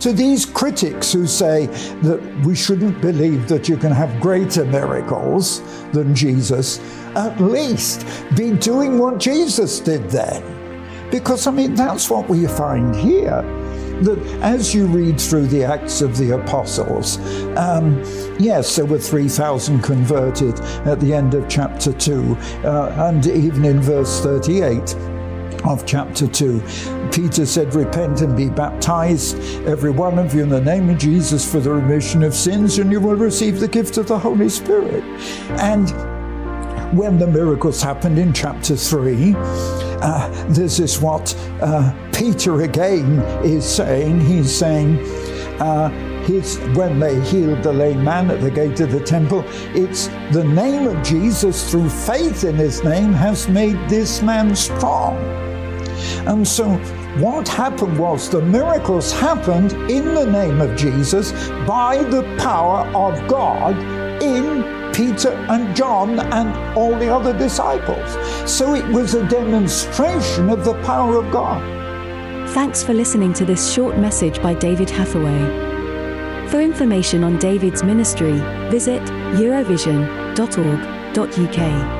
To these critics who say that we shouldn't believe that you can have greater miracles than Jesus, at least be doing what Jesus did then. Because, I mean, that's what we find here that as you read through the Acts of the Apostles, um, yes, there were 3,000 converted at the end of chapter 2, uh, and even in verse 38 of chapter 2. Peter said, Repent and be baptized, every one of you, in the name of Jesus for the remission of sins, and you will receive the gift of the Holy Spirit. And when the miracles happened in chapter 3, uh, this is what uh, Peter again is saying. He's saying, uh, his, when they healed the lame man at the gate of the temple, it's the name of Jesus through faith in his name has made this man strong. And so what happened was the miracles happened in the name of Jesus by the power of God in Peter and John and all the other disciples. So it was a demonstration of the power of God. Thanks for listening to this short message by David Hathaway. For information on David's ministry, visit eurovision.org.uk.